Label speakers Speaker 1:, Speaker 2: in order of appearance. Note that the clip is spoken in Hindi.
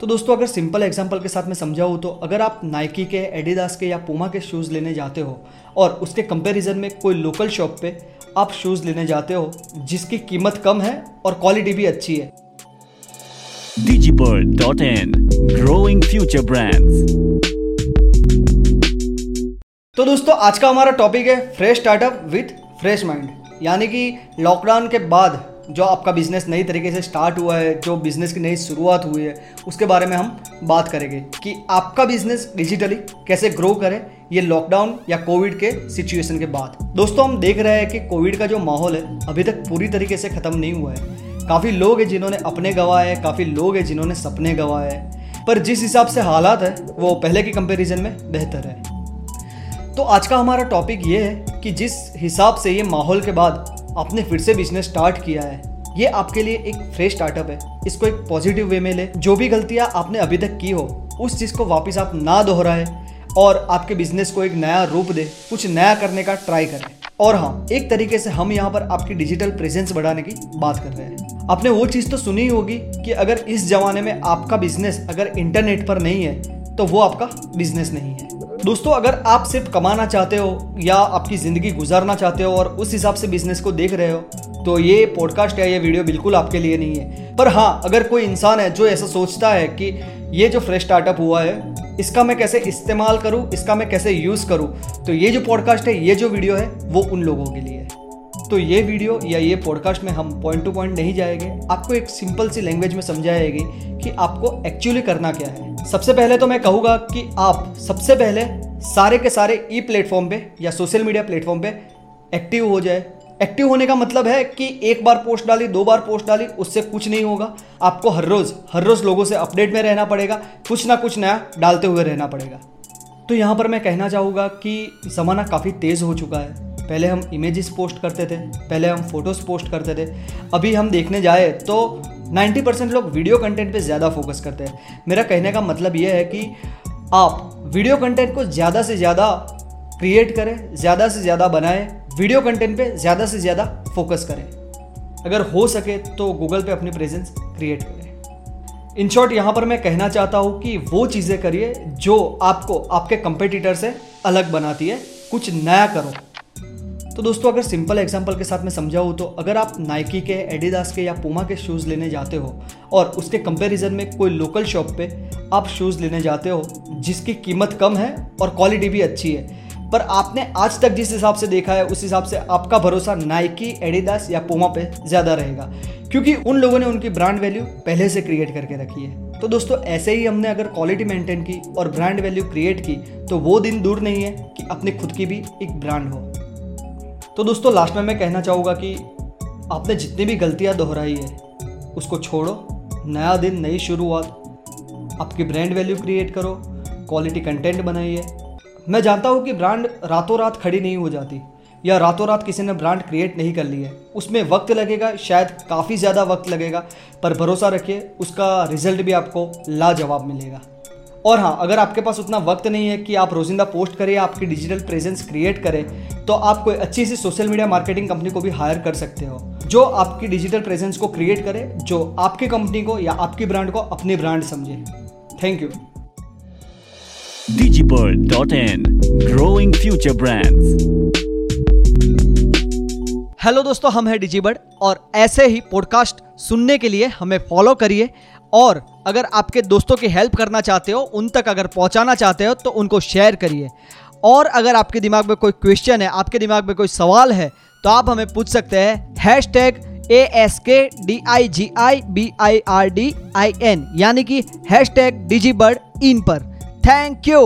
Speaker 1: तो दोस्तों अगर सिंपल एग्जांपल के साथ मैं समझाऊँ तो अगर आप नाइकी के एडिडास के या पूमा के शूज़ लेने जाते हो और उसके कंपैरिजन में कोई लोकल शॉप पे आप शूज़ लेने जाते हो जिसकी कीमत कम है और क्वालिटी भी अच्छी है
Speaker 2: Digibird.in Growing Future Brands.
Speaker 1: तो दोस्तों आज का हमारा टॉपिक है fresh startup with fresh mind यानी कि लॉकडाउन के बाद जो आपका बिज़नेस नई तरीके से स्टार्ट हुआ है, जो बिज़नेस की नई शुरुआत हुई है, उसके बारे में हम बात करेंगे कि आपका बिज़नेस डिजिटली कैसे ग्रो करे ये लॉकडाउन या कोविड के सिचुएशन के बाद। दोस्तों, हम देख रहे हैं कि कोविड का जो माहौल है, अभी तक पूरी तरीके से ख़त्म नहीं हुआ है। काफ़ी लोग हैं जिन्होंने अपने गंवाए हैं, काफ़ी लोग हैं जिन्होंने सपने गंवाए हैं, पर जिस हिसाब से हालात है, वो पहले के कंपैरिजन में बेहतर है। तो आज का हमारा टॉपिक ये है कि जिस हिसाब से ये माहौल के बाद आपने फिर से बिज़नेस स्टार्ट किया है ये आपके लिए एक फ्रेश स्टार्टअप है। इसको एक पॉजिटिव वे में ले। जो भी गलतियाँ आपने अभी तक की हो, उस चीज़ को वापस आप ना दोहराए और आपके बिज़नेस को एक नया रूप दे। कुछ नया करने का ट्राई करें। और हाँ एक तरीके से हम यहाँ पर आपकी डिजिटल प्रेजेंस बढ़ाने की बात कर रहे हैं। आपने वो चीज़ तो सुनी ही होगी कि अगर इस जमाने में आपका बिज़नेस अगर इंटरनेट पर नहीं है तो वो आपका बिज़नेस नहीं है। दोस्तों, अगर आप सिर्फ़ कमाना चाहते हो या आपकी ज़िंदगी गुजारना चाहते हो और उस हिसाब से बिज़नेस को देख रहे हो तो ये पॉडकास्ट या ये वीडियो बिल्कुल आपके लिए नहीं है। पर हाँ अगर कोई इंसान है जो ऐसा सोचता है कि ये जो फ्रेश स्टार्टअप हुआ है, इसका मैं कैसे इस्तेमाल करूँ, इसका मैं कैसे यूज़ करूँ तो ये जो पॉडकास्ट है, ये जो वीडियो है, वो उन लोगों के लिए है। तो ये वीडियो या ये पॉडकास्ट में हम पॉइंट टू पॉइंट नहीं जाएँगे। आपको एक सिंपल सी लैंग्वेज में समझाएगी कि आपको एक्चुअली करना क्या है। सबसे पहले तो मैं कहूँगा कि आप सबसे पहले सारे के सारे ई प्लेटफॉर्म पे या सोशल मीडिया प्लेटफॉर्म पे एक्टिव हो जाए। एक्टिव होने का मतलब है कि एक बार पोस्ट डाली, दो बार पोस्ट डाली, उससे कुछ नहीं होगा। आपको हर रोज़ हर रोज़ लोगों से अपडेट में रहना पड़ेगा, कुछ ना कुछ नया डालते हुए रहना पड़ेगा। तो यहाँ पर मैं कहना चाहूँगा कि ज़माना काफ़ी तेज़ हो चुका है। पहले हम इमेजेस पोस्ट करते थे, पहले हम फ़ोटोज़ पोस्ट करते थे। अभी हम देखने जाए तो 90 परसेंट लोग वीडियो कंटेंट पे ज़्यादा फोकस करते हैं। मेरा कहने का मतलब ये है कि आप वीडियो कंटेंट को ज़्यादा से ज़्यादा क्रिएट करें, ज़्यादा से ज़्यादा बनाएँ वीडियो कंटेंट पे ज़्यादा से ज़्यादा फोकस करें। अगर हो सके तो गूगल पे अपनी प्रेजेंस क्रिएट करें। इन शॉर्ट यहाँ पर मैं कहना चाहता हूँ कि वो चीज़ें करिए जो आपको, आपके कंपेटिटर से अलग बनाती है। कुछ नया करो। तो दोस्तों, अगर सिंपल एग्ज़ाम्पल के साथ मैं समझाऊँ तो अगर आप नाइकी के एडिडास के या पूमा के शूज़ लेने जाते हो और उसके कंपैरिजन में कोई लोकल शॉप पे आप शूज़ लेने जाते हो, जिसकी कीमत कम है और क्वालिटी भी अच्छी है, पर आपने आज तक जिस हिसाब से देखा है, उस हिसाब से आपका भरोसा नाइकी एडिडास या पूमा पे ज़्यादा रहेगा। क्योंकि उन लोगों ने उनकी ब्रांड वैल्यू पहले से क्रिएट करके रखी है। तो दोस्तों, ऐसे ही हमने अगर क्वालिटी मेंटेन की और ब्रांड वैल्यू क्रिएट की तो वो दिन दूर नहीं है कि अपनी खुद की भी एक ब्रांड हो। तो दोस्तों लास्ट में मैं कहना चाहूँगा कि आपने जितनी भी गलतियाँ दोहराई है, उसको छोड़ो। नया दिन, नई शुरुआत। आपकी ब्रांड वैल्यू क्रिएट करो। क्वालिटी कंटेंट बनाइए। मैं जानता हूँ कि ब्रांड रातों रात खड़ी नहीं हो जाती, या रातों रात किसी ने ब्रांड क्रिएट नहीं कर ली है। उसमें वक्त लगेगा, शायद काफ़ी ज़्यादा वक्त लगेगा, पर भरोसा रखिए, उसका रिज़ल्ट भी आपको लाजवाब मिलेगा। और हाँ अगर आपके पास उतना वक्त नहीं है कि आप रोजिंदा पोस्ट करें या आपकी डिजिटल प्रेजेंस क्रिएट करें तो आप कोई अच्छी सी सोशल मीडिया मार्केटिंग कंपनी को भी हायर कर सकते हो, जो आपकी डिजिटल प्रेजेंस को क्रिएट करे, जो आपकी कंपनी को या आपकी ब्रांड को अपनी ब्रांड समझे thank you
Speaker 2: Digibird.in Growing Future Brands.
Speaker 1: Hello दोस्तों, हम हैं डिजीबर्ड और ऐसे ही पॉडकास्ट सुनने के लिए हमें फॉलो करिए। और अगर आपके दोस्तों की हेल्प करना चाहते हो, उन तक अगर पहुंचाना चाहते हो तो उनको शेयर करिए। और अगर आपके दिमाग में कोई क्वेश्चन है, आपके दिमाग में कोई सवाल है तो आप हमें पूछ सकते हैं hashtag A S K D I G I B I R D I N यानी कि hashtag digi bird in पर। Thank you